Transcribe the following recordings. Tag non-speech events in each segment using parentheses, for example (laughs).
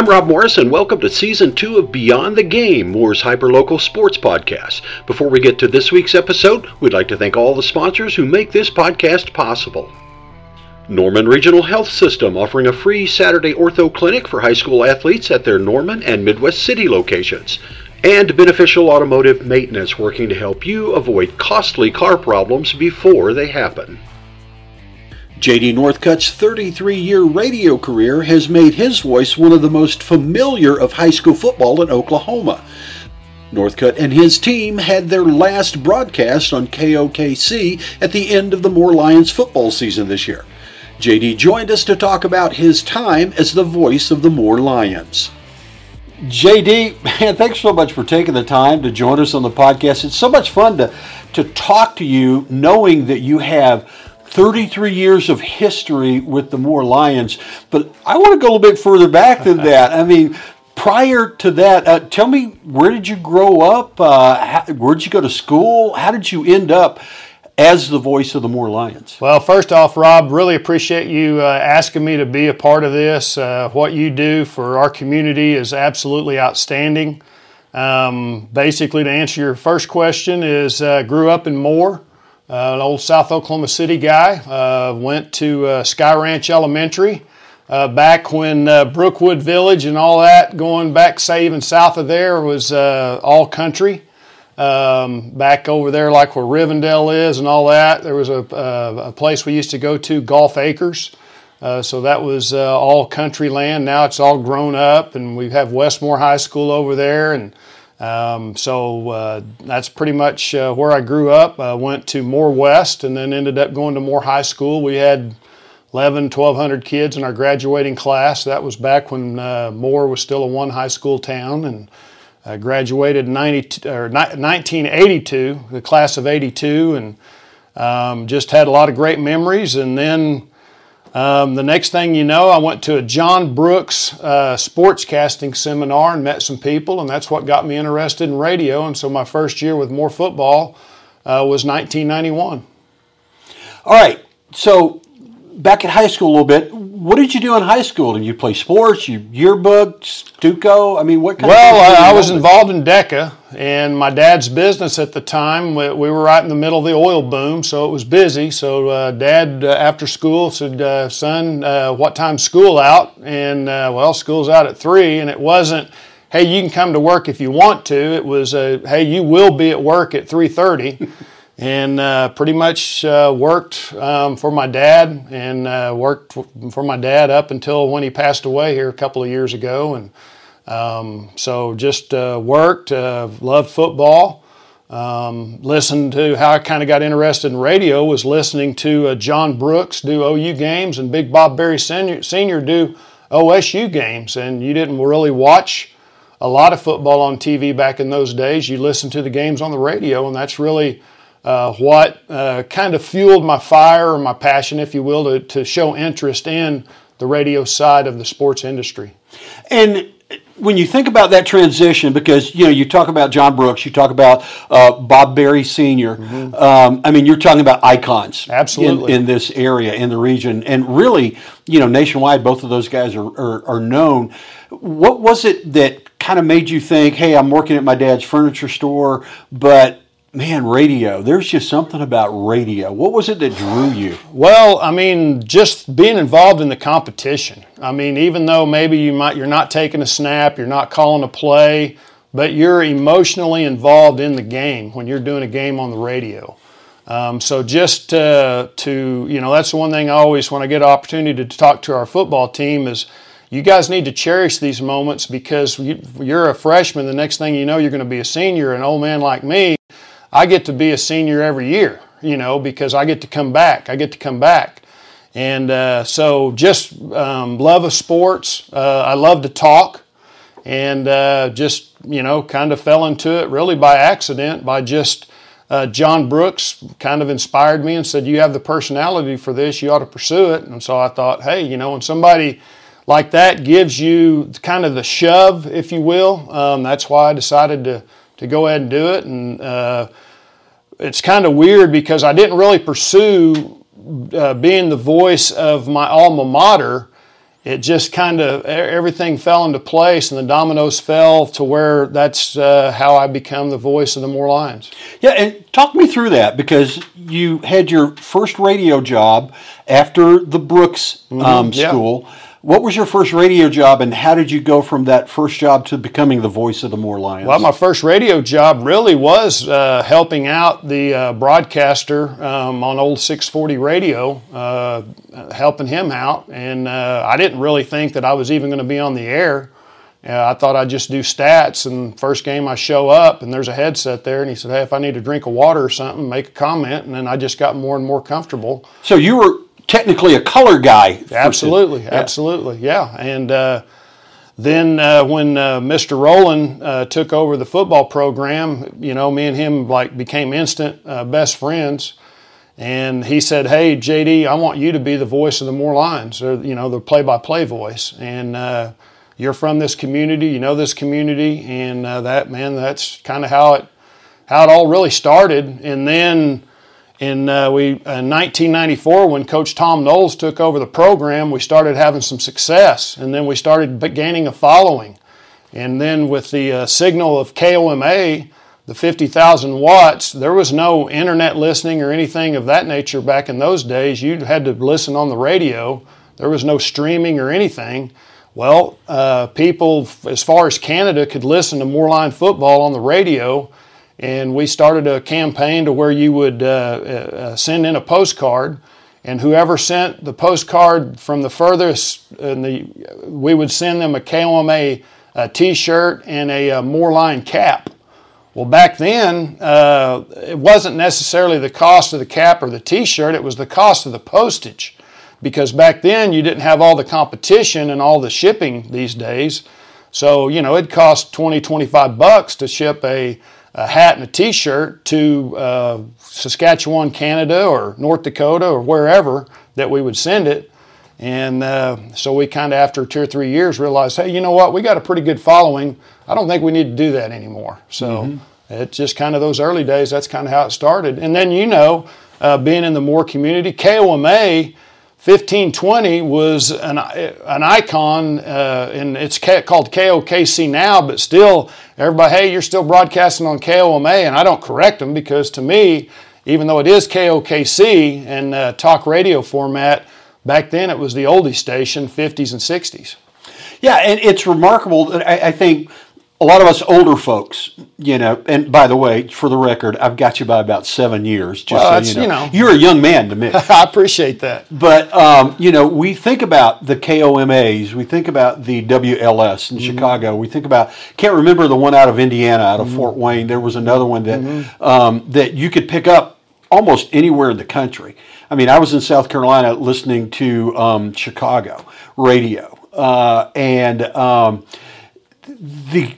I'm Rob Morris, and welcome to Season 2 of Beyond the Game, Moore's hyperlocal sports podcast. Before we get to this week's episode, we'd like to thank all the sponsors who make this podcast possible. Norman Regional Health System offering a free Saturday ortho clinic for high school athletes at their Norman and Midwest City locations. And Beneficial Automotive Maintenance working to help you avoid costly car problems before they happen. JD Northcutt's 33 year radio career has made his voice one of the most familiar of high school football in Oklahoma. Northcutt and his team had their last broadcast on KOKC at the end of the Moore Lions football season this year. JD joined us to talk about his time as the voice of the Moore Lions. JD, man, thanks so much for taking the time to join us on the podcast. It's so much fun to, to talk to you knowing that you have 33 years of history with the Moore Lions. But I want to go a little bit further back than (laughs) that. I mean, prior to that, uh, tell me where did you grow up? Uh, how, where did you go to school? How did you end up as the voice of the Moore Lions? Well, first off, Rob, really appreciate you uh, asking me to be a part of this. Uh, what you do for our community is absolutely outstanding. Um, basically, to answer your first question, is uh, grew up in Moore. Uh, an old South Oklahoma City guy. Uh, went to uh, Sky Ranch Elementary back when Brookwood Village and all that, going back, say, even south of there, was all country. Um, back over there, like where Rivendell is and all that, there was a, a place we used to go to, Golf Acres. Uh, so that was uh, all country land. Now it's all grown up, and we have Westmoore High School over there, and um, so uh, that's pretty much uh, where I grew up. I went to Moore West and then ended up going to Moore High School. We had 11, 1,200 kids in our graduating class. That was back when uh, Moore was still a one high school town. And I graduated in 90, or 1982, the class of 82, and um, just had a lot of great memories. And then um, the next thing you know, I went to a John Brooks uh, sportscasting seminar and met some people, and that's what got me interested in radio. And so my first year with Moore football uh, was 1991. All right. So back at high school a little bit, what did you do in high school? Did you play sports? You yearbooks, Stuco? I mean, what kind well, of I, I was involved in DECA, and my dad's business at the time. We, we, were right in the middle of the oil boom, so it was busy. So uh, Dad, uh, after school, said, uh, "Son, uh, what time's school out?" And uh, well, school's out at three, and it wasn't. Hey, you can come to work if you want to. It was, hey, you will be at work at three thirty. (laughs) and uh, pretty much uh, worked um, for my dad and uh, worked for my dad up until when he passed away here a couple of years ago. And um, so just uh, worked, uh, loved football. Um, listened to how I kind of got interested in radio was listening to uh, John Brooks do OU games and Big Bob Barry Senior, Senior do OSU games. And you didn't really watch a lot of football on TV back in those days. You listened to the games on the radio, and that's really uh, what uh, kind of fueled my fire or my passion, if you will, to, to show interest in the radio side of the sports industry. And when you think about that transition, because you know you talk about John Brooks, you talk about uh, Bob Barry senior mm-hmm. um, I mean, you're talking about icons, absolutely, in, in, this area, in the region, and really, you know, nationwide. Both of those guys are, are, are known. What was it that kind of made you think, "Hey, I'm working at my dad's furniture store, but man, radio. There's just something about radio. What was it that drew you? Well, I mean, just being involved in the competition. I mean, even though maybe you might you're not taking a snap, you're not calling a play, but you're emotionally involved in the game when you're doing a game on the radio. Um, so just uh, to you know, that's the one thing I always when I get an opportunity to talk to our football team is. You guys need to cherish these moments because you're a freshman. The next thing you know, you're going to be a senior. An old man like me, I get to be a senior every year, you know, because I get to come back. I get to come back. And uh, so just um, love of sports. Uh, I love to talk and uh, just, you know, kind of fell into it really by accident, by just uh, John Brooks kind of inspired me and said, You have the personality for this, you ought to pursue it. And so I thought, hey, you know, when somebody like that gives you kind of the shove, if you will, um, that's why I decided to to go ahead and do it. And uh, it's kind of weird because I didn't really pursue uh, being the voice of my alma mater it just kind of everything fell into place and the dominoes fell to where that's uh, how I become the voice of the Moore Lions. Yeah, and talk me through that because you had your first radio job after the Brooks um, mm-hmm. school. What was your first radio job, and how did you go from that first job to becoming the voice of the Moore Lions? Well, my first radio job really was uh, helping out the uh, broadcaster um, on old 640 radio, uh, helping him out. And uh, I didn't really think that I was even going to be on the air. I thought I'd just do stats. And first game, I show up, and there's a headset there, and he said, "Hey, if I need a drink of water or something, make a comment." And then I just got more and more comfortable. So you were technically a color guy. Absolutely, (laughs) yeah. absolutely, yeah. And uh, then uh, when uh, Mr. Rowland uh, took over the football program, you know, me and him like became instant uh, best friends. And he said, "Hey, JD, I want you to be the voice of the Moore Lions, or you know, the play-by-play voice. And uh, you're from this community, you know this community, and that man, that's kind of how it how it all really started. And then." In, uh, we, in 1994, when Coach Tom Knowles took over the program, we started having some success, and then we started gaining a following. And then with the uh, signal of KOMA, the 50,000 watts, there was no internet listening or anything of that nature back in those days. You had to listen on the radio. There was no streaming or anything. Well, uh, people as far as Canada could listen to Moore Lion football on the radio and we started a campaign to where you would uh, uh, send in a postcard, and whoever sent the postcard from the furthest, the, we would send them a KOMA a T-shirt and a, a Moore Lion cap. Well, back then, uh, it wasn't necessarily the cost of the cap or the T-shirt; it was the cost of the postage, because back then you didn't have all the competition and all the shipping these days. So you know, it cost 20, 25 bucks to ship a a hat and a t-shirt to uh, Saskatchewan, Canada, or North Dakota, or wherever that we would send it. And uh, so we kind of, after two or three years, realized, hey, you know what? We got a pretty good following. I don't think we need to do that anymore. So mm-hmm. it's just kind of those early days. That's kind of how it started. And then, you know, uh, being in the Moore community, KOMA 1520 was an, an icon, uh, and it's called KOKC now, but still, everybody, hey, you're still broadcasting on KOMA, and I don't correct them because to me, even though it is KOKC and uh, talk radio format, back then it was the oldie station, 50s and 60s. Yeah, and it's remarkable. I, I think a lot of us older folks, you know, and by the way, for the record, I've got you by about seven years. Just well, so you know. you know. you're a young man to me. (laughs) I appreciate that. But um, you know, we think about the KOMAs, we think about the WLS in mm-hmm. Chicago, we think about can't remember the one out of Indiana, out of mm-hmm. Fort Wayne. There was another one that mm-hmm. um, that you could pick up almost anywhere in the country. I mean, I was in South Carolina listening to um, Chicago radio, uh, and um, the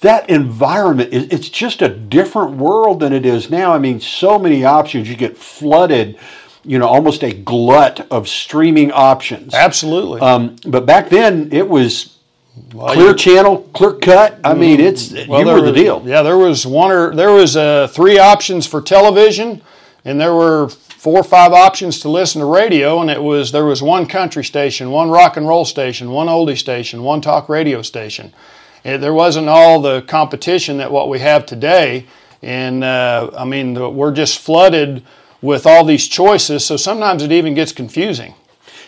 that environment is it's just a different world than it is now. I mean, so many options. You get flooded, you know, almost a glut of streaming options. Absolutely. Um, but back then, it was well, clear you, channel, clear cut. I mean, it's well, you were the deal. Yeah, there was one or there was uh, three options for television, and there were four or five options to listen to radio, and it was there was one country station, one rock and roll station, one oldie station, one talk radio station. It, there wasn't all the competition that what we have today, and uh, I mean we're just flooded with all these choices. So sometimes it even gets confusing.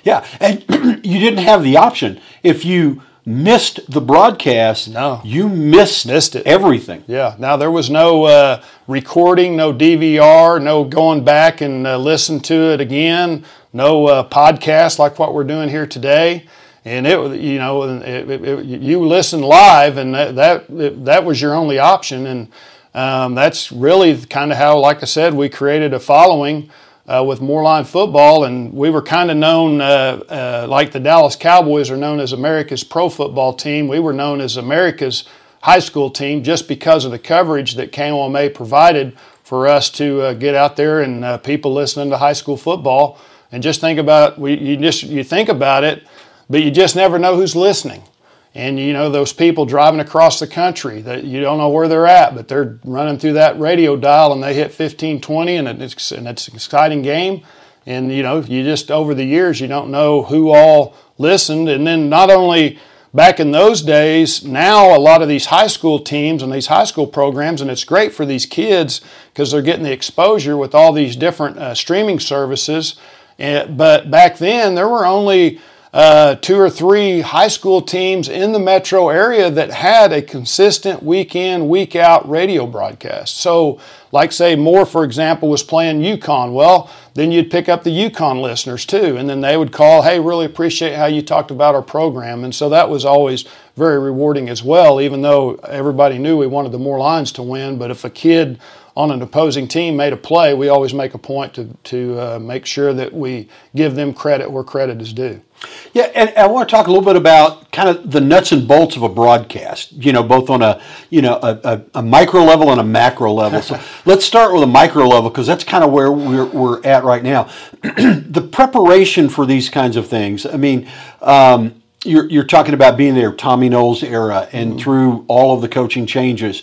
Yeah, and (clears throat) you didn't have the option if you missed the broadcast. No, you missed missed it. Everything. Yeah. Now there was no uh, recording, no DVR, no going back and uh, listen to it again, no uh, podcast like what we're doing here today and it you know it, it, it, you listen live and that that, that was your only option and um, that's really kind of how like i said we created a following uh, with Moore Lion football and we were kind of known uh, uh, like the dallas cowboys are known as america's pro football team we were known as america's high school team just because of the coverage that KOMA provided for us to uh, get out there and uh, people listening to high school football and just think about we you just you think about it but you just never know who's listening. And you know, those people driving across the country that you don't know where they're at, but they're running through that radio dial and they hit 15, 20, and it's, and it's an exciting game. and you know, you just over the years, you don't know who all listened. And then not only back in those days, now a lot of these high school teams and these high school programs, and it's great for these kids because they're getting the exposure with all these different uh, streaming services. Uh, but back then, there were only uh, two or three high school teams in the metro area that had a consistent week in, week out radio broadcast. So, like, say, Moore, for example, was playing Yukon. Well, then you'd pick up the Yukon listeners too, and then they would call, hey, really appreciate how you talked about our program. And so that was always very rewarding as well, even though everybody knew we wanted the Moore Lions to win. But if a kid on an opposing team made a play, we always make a point to, to uh, make sure that we give them credit where credit is due. Yeah, and I want to talk a little bit about kind of the nuts and bolts of a broadcast. You know, both on a you know a, a, a micro level and a macro level. So (laughs) let's start with a micro level because that's kind of where we're, we're at right now. (clears throat) the preparation for these kinds of things. I mean. Um, you're, you're talking about being there, Tommy Knowles era, and mm-hmm. through all of the coaching changes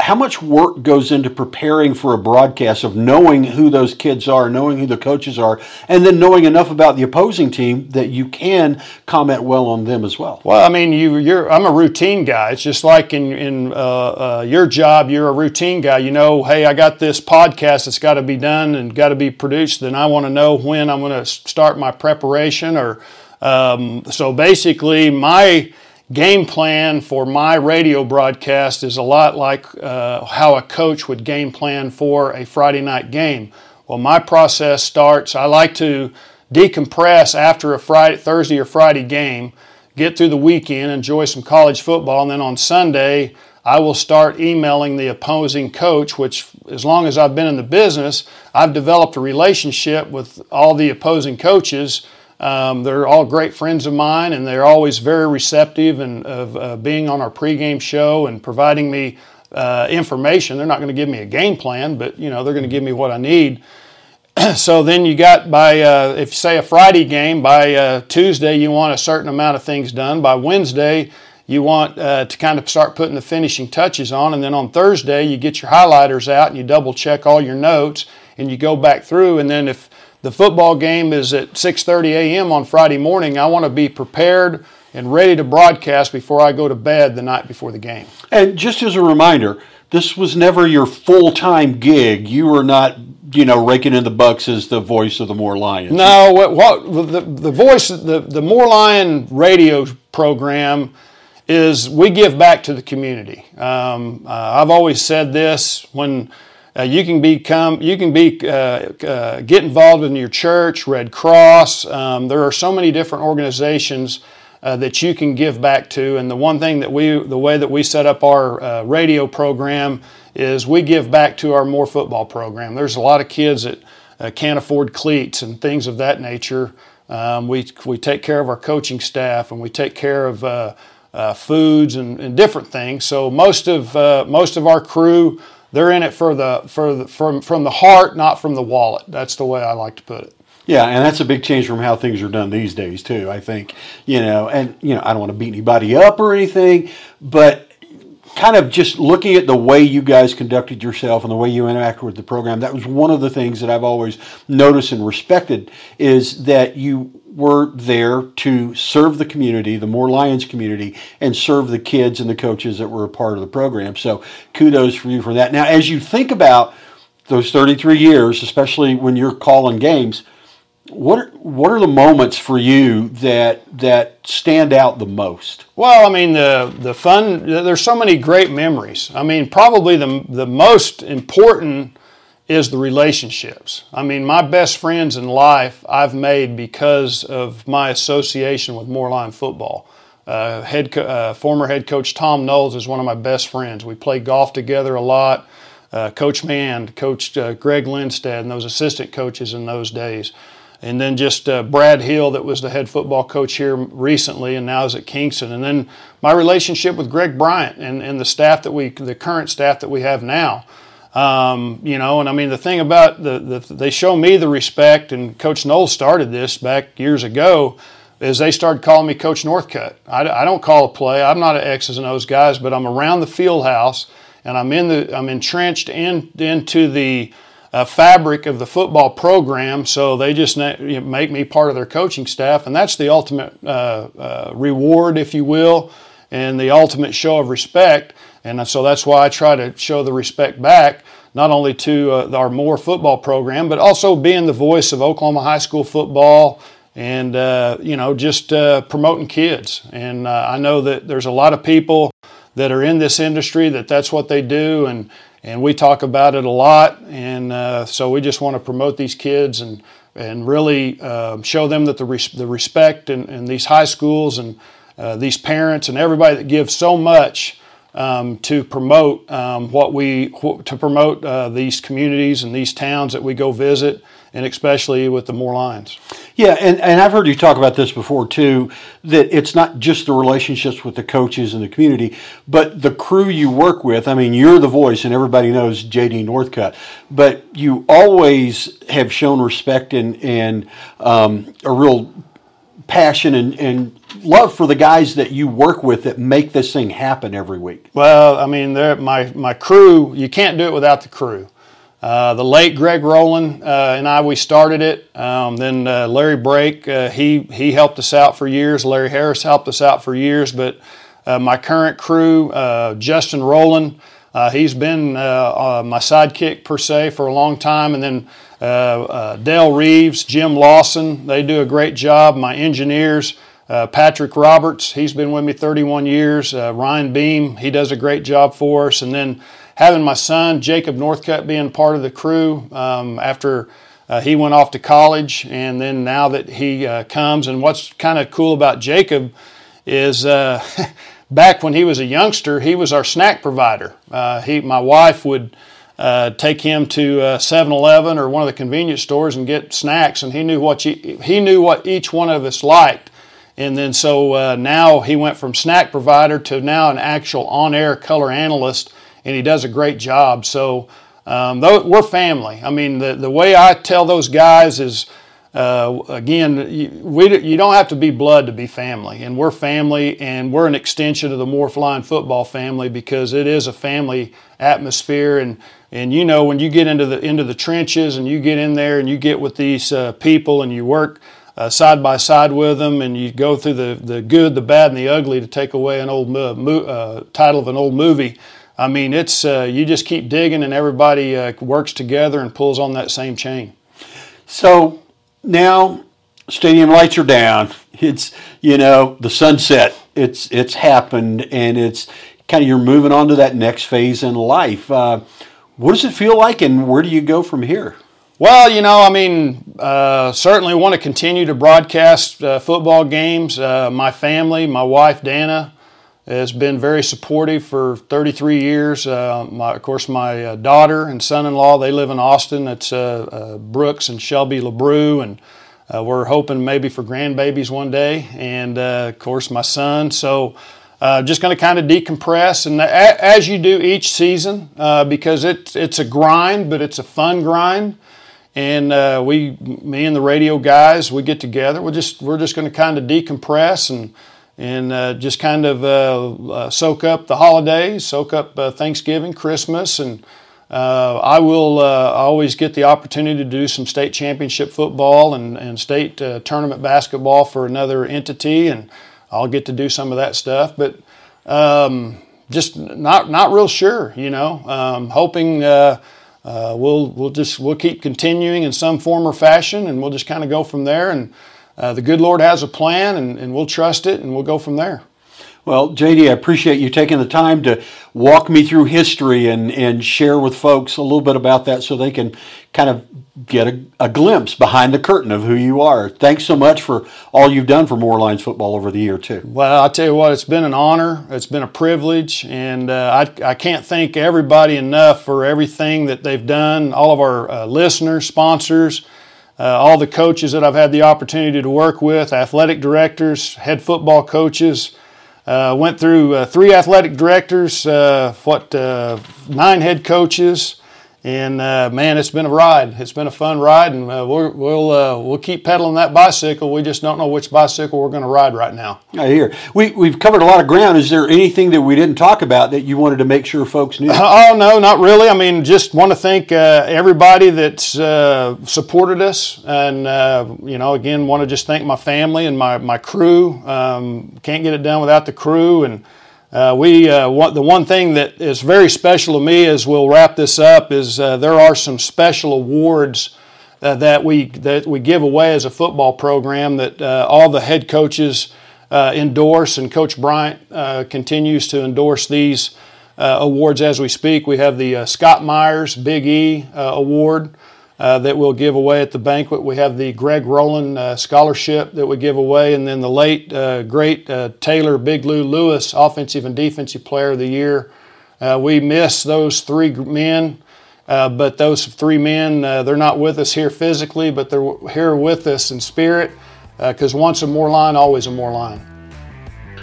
how much work goes into preparing for a broadcast of knowing who those kids are, knowing who the coaches are, and then knowing enough about the opposing team that you can comment well on them as well? Well, I mean, you, you're I'm a routine guy. It's just like in in uh, uh, your job, you're a routine guy. You know, hey, I got this podcast that's got to be done and got to be produced. Then I want to know when I'm going to start my preparation. Or um, so basically, my game plan for my radio broadcast is a lot like uh, how a coach would game plan for a Friday night game. Well, my process starts, I like to decompress after a Friday, Thursday or Friday game, get through the weekend, enjoy some college football, and then on Sunday, I will start emailing the opposing coach, which, as long as I've been in the business, I've developed a relationship with all the opposing coaches um, they're all great friends of mine, and they're always very receptive and of uh, being on our pregame show and providing me uh, information. They're not going to give me a game plan, but you know they're going to give me what I need. (clears throat) so then you got by uh, if say a Friday game by uh, Tuesday you want a certain amount of things done. By Wednesday you want uh, to kind of start putting the finishing touches on, and then on Thursday you get your highlighters out and you double check all your notes and you go back through, and then if the football game is at 6:30 a.m. on Friday morning. I want to be prepared and ready to broadcast before I go to bed the night before the game. And just as a reminder, this was never your full-time gig. You were not, you know, raking in the bucks as the voice of the Moore Lions. No, what, what the the voice the the Moore Lion radio program is we give back to the community. Um, uh, I've always said this when uh, you can become, you can be, uh, uh, get involved in your church, Red Cross. Um, there are so many different organizations uh, that you can give back to. And the one thing that we, the way that we set up our uh, radio program is we give back to our Moore football program. There's a lot of kids that uh, can't afford cleats and things of that nature. Um, we, we take care of our coaching staff and we take care of foods and, and, different things. So most of most of our crew they're in it for the for the, from from the heart, not from the wallet. That's the way I like to put it. Yeah, and that's a big change from how things are done these days too. I think you know, and you know, I don't want to beat anybody up or anything, but kind of just looking at the way you guys conducted yourself and the way you interacted with the program, that was one of the things that I've always noticed and respected is that you were there to serve the community, the Moore Lions community, and serve the kids and the coaches that were a part of the program. So kudos for you for that. Now, as you think about those 33 years, especially when you're calling games, what are, what are the moments for you that that stand out the most? Well, I mean the the fun. There's so many great memories. I mean, probably the the most important is the relationships. I mean, my best friends in life I've made because of my association with Moore Lion football. Uh, head co- uh, former head coach Tom Knowles is one of my best friends. We played golf together a lot. Uh, coach Mann Coach uh, Greg Lindstedt, and those assistant coaches in those days. And then just uh, Brad Hill, that was the head football coach here recently and now is at Kingston. And then my relationship with Greg Bryant and, and the staff that we, the current staff that we have now. Um, you know, and I mean, the thing about the, the, they show me the respect, and Coach Knowles started this back years ago, is they started calling me Coach Northcutt. I, I don't call a play. I'm not an X's and O's guys, but I'm around the field house and I'm in the I'm entrenched in into the uh, fabric of the football program. So they just make me part of their coaching staff, and that's the ultimate uh, uh, reward, if you will, and the ultimate show of respect. And so that's why I try to show the respect back, not only to uh, our Moore football program, but also being the voice of Oklahoma high school football and uh, you know just uh, promoting kids. And uh, I know that there's a lot of people that are in this industry that that's what they do, and and we talk about it a lot. And uh, so we just want to promote these kids and and really um, show them that the res- the respect and, in, these high schools and uh, these parents and everybody that gives so much. Um, to promote um, what we to promote uh, these communities and these towns that we go visit, and especially with the Moore Lions. Yeah, and, and I've heard you talk about this before too, that it's not just the relationships with the coaches and the community, but the crew you work with. I mean, you're the voice, and everybody knows JD Northcutt, but you always have shown respect and, and um, a real passion and, and love for the guys that you work with that make this thing happen every week. Well, I mean, my, my crew, you can't do it without the crew. Uh, the late Greg Rowland uh, and I, we started it. Um, then uh, Larry Brake, uh, he, he helped us out for years. Larry Harris helped us out for years. But uh, my current crew, Justin Rowland, he's been my sidekick per se for a long time. And then Dale Reeves, Jim Lawson, they do a great job. My engineers, Patrick Roberts, he's been with me 31 years. Ryan Beam, he does a great job for us. And then having my son Jacob Northcutt being part of the crew um, after uh, he went off to college, and then now that he uh, comes, and what's kind of cool about Jacob is uh, (laughs) back when he was a youngster, he was our snack provider. Uh, he, my wife would. Uh, take him to 7-Eleven uh, or one of the convenience stores and get snacks, and he knew what you, he knew what each one of us liked. And then so now he went from snack provider to now an actual on-air color analyst and he does a great job. So um, we're family. I mean, the, the way I tell those guys is, uh, again, you, we, you don't have to be blood to be family, and we're family, and we're an extension of the Moore Lion football family because it is a family atmosphere, and and you know when you get into the into the trenches and you get in there and you get with these uh, people and you work uh, side by side with them, and you go through the the good, the bad, and the ugly to take away an old mo- uh, title of an old movie. I mean, it's uh, you just keep digging, and everybody uh, works together and pulls on that same chain. So now, stadium lights are down. It's you know the sunset. It's it's happened, and it's kind of you're moving on to that next phase in life. Uh, what does it feel like, and where do you go from here? Well, you know, I mean, uh, certainly want to continue to broadcast uh, football games. Uh, my family, my wife Dana, has been very supportive for 33 years. Uh, my, of course, my uh, daughter and son-in-law they live in Austin. It's uh, uh Brooks and Shelby LeBrew, and uh, we're hoping maybe for grandbabies one day. And uh, of course, my son. So. just going to kind of decompress, and as you do each season, because it, it's a grind, but it's a fun grind and uh, we, me and the radio guys, we get together. We're just we're just going to kind of decompress and and uh, just kind of uh, uh, soak up the holidays, soak up uh, Thanksgiving, Christmas, and uh, I will uh, always get the opportunity to do some state championship football and, and state tournament basketball for another entity, and I'll get to do some of that stuff. But um, just not not real sure, you know. Um, hoping we'll we'll just we'll keep continuing in some form or fashion, and we'll just kind of go from there and uh, the good Lord has a plan, and, and we'll trust it, and we'll go from there. Well, JD, I appreciate you taking the time to walk me through history and, and share with folks a little bit about that so they can kind of get a, a glimpse behind the curtain of who you are. Thanks so much for all you've done for Moore Lions football over the year, too. Well, I tell you what, it's been an honor, it's been a privilege, and uh, I, I can't thank everybody enough for everything that they've done, all of our uh, listeners, sponsors uh, all the coaches that I've had the opportunity to work with, athletic directors, head football coaches. Uh, went through uh, three athletic directors, uh, what uh, nine head coaches, and uh, man, it's been a ride. It's been a fun ride, and uh, we'll we'll, uh, we'll keep pedaling that bicycle. We just don't know which bicycle we're going to ride right now. I hear we we've covered a lot of ground. Is there anything that we didn't talk about that you wanted to make sure folks knew? (laughs) oh no, not really. I mean, just want to thank uh, everybody that's uh, supported us, and uh, you know, again, want to just thank my family and my my crew. Um, can't get it done without the crew and. Uh, we uh, want, the one thing that is very special to me as we'll wrap this up is uh, there are some special awards uh, that we that we give away as a football program that uh, all the head coaches uh, endorse and Coach Bryant continues to endorse these awards as we speak. We have the Scott Myers Big E Award uh, that we'll give away at the banquet. We have the Greg Rowland uh, Scholarship that we give away, and then the late, uh, great uh, Taylor Big Lou Lewis Offensive and Defensive Player of the Year. Uh, we miss those three men, but those three men, they're not with us here physically, but they're here with us in spirit, because once a Moore Lion, always a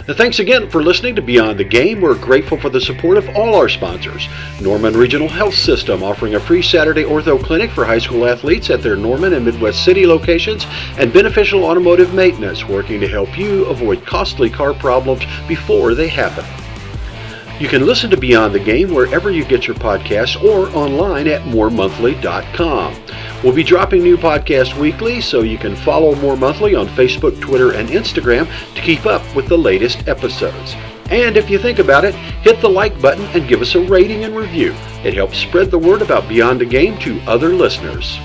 Thanks again for listening to Beyond the Game. We're grateful for the support of all our sponsors. Norman Regional Health System offering a free Saturday ortho clinic for high school athletes at their Norman and Midwest City locations, and Beneficial Automotive Maintenance working to help you avoid costly car problems before they happen. You can listen to Beyond the Game wherever you get your podcasts or online at mooremonthly.com. We'll be dropping new podcasts weekly, so you can follow Moore Monthly on Facebook, Twitter, and Instagram to keep up with the latest episodes. And if you think about it, hit the like button and give us a rating and review. It helps spread the word about Beyond the Game to other listeners.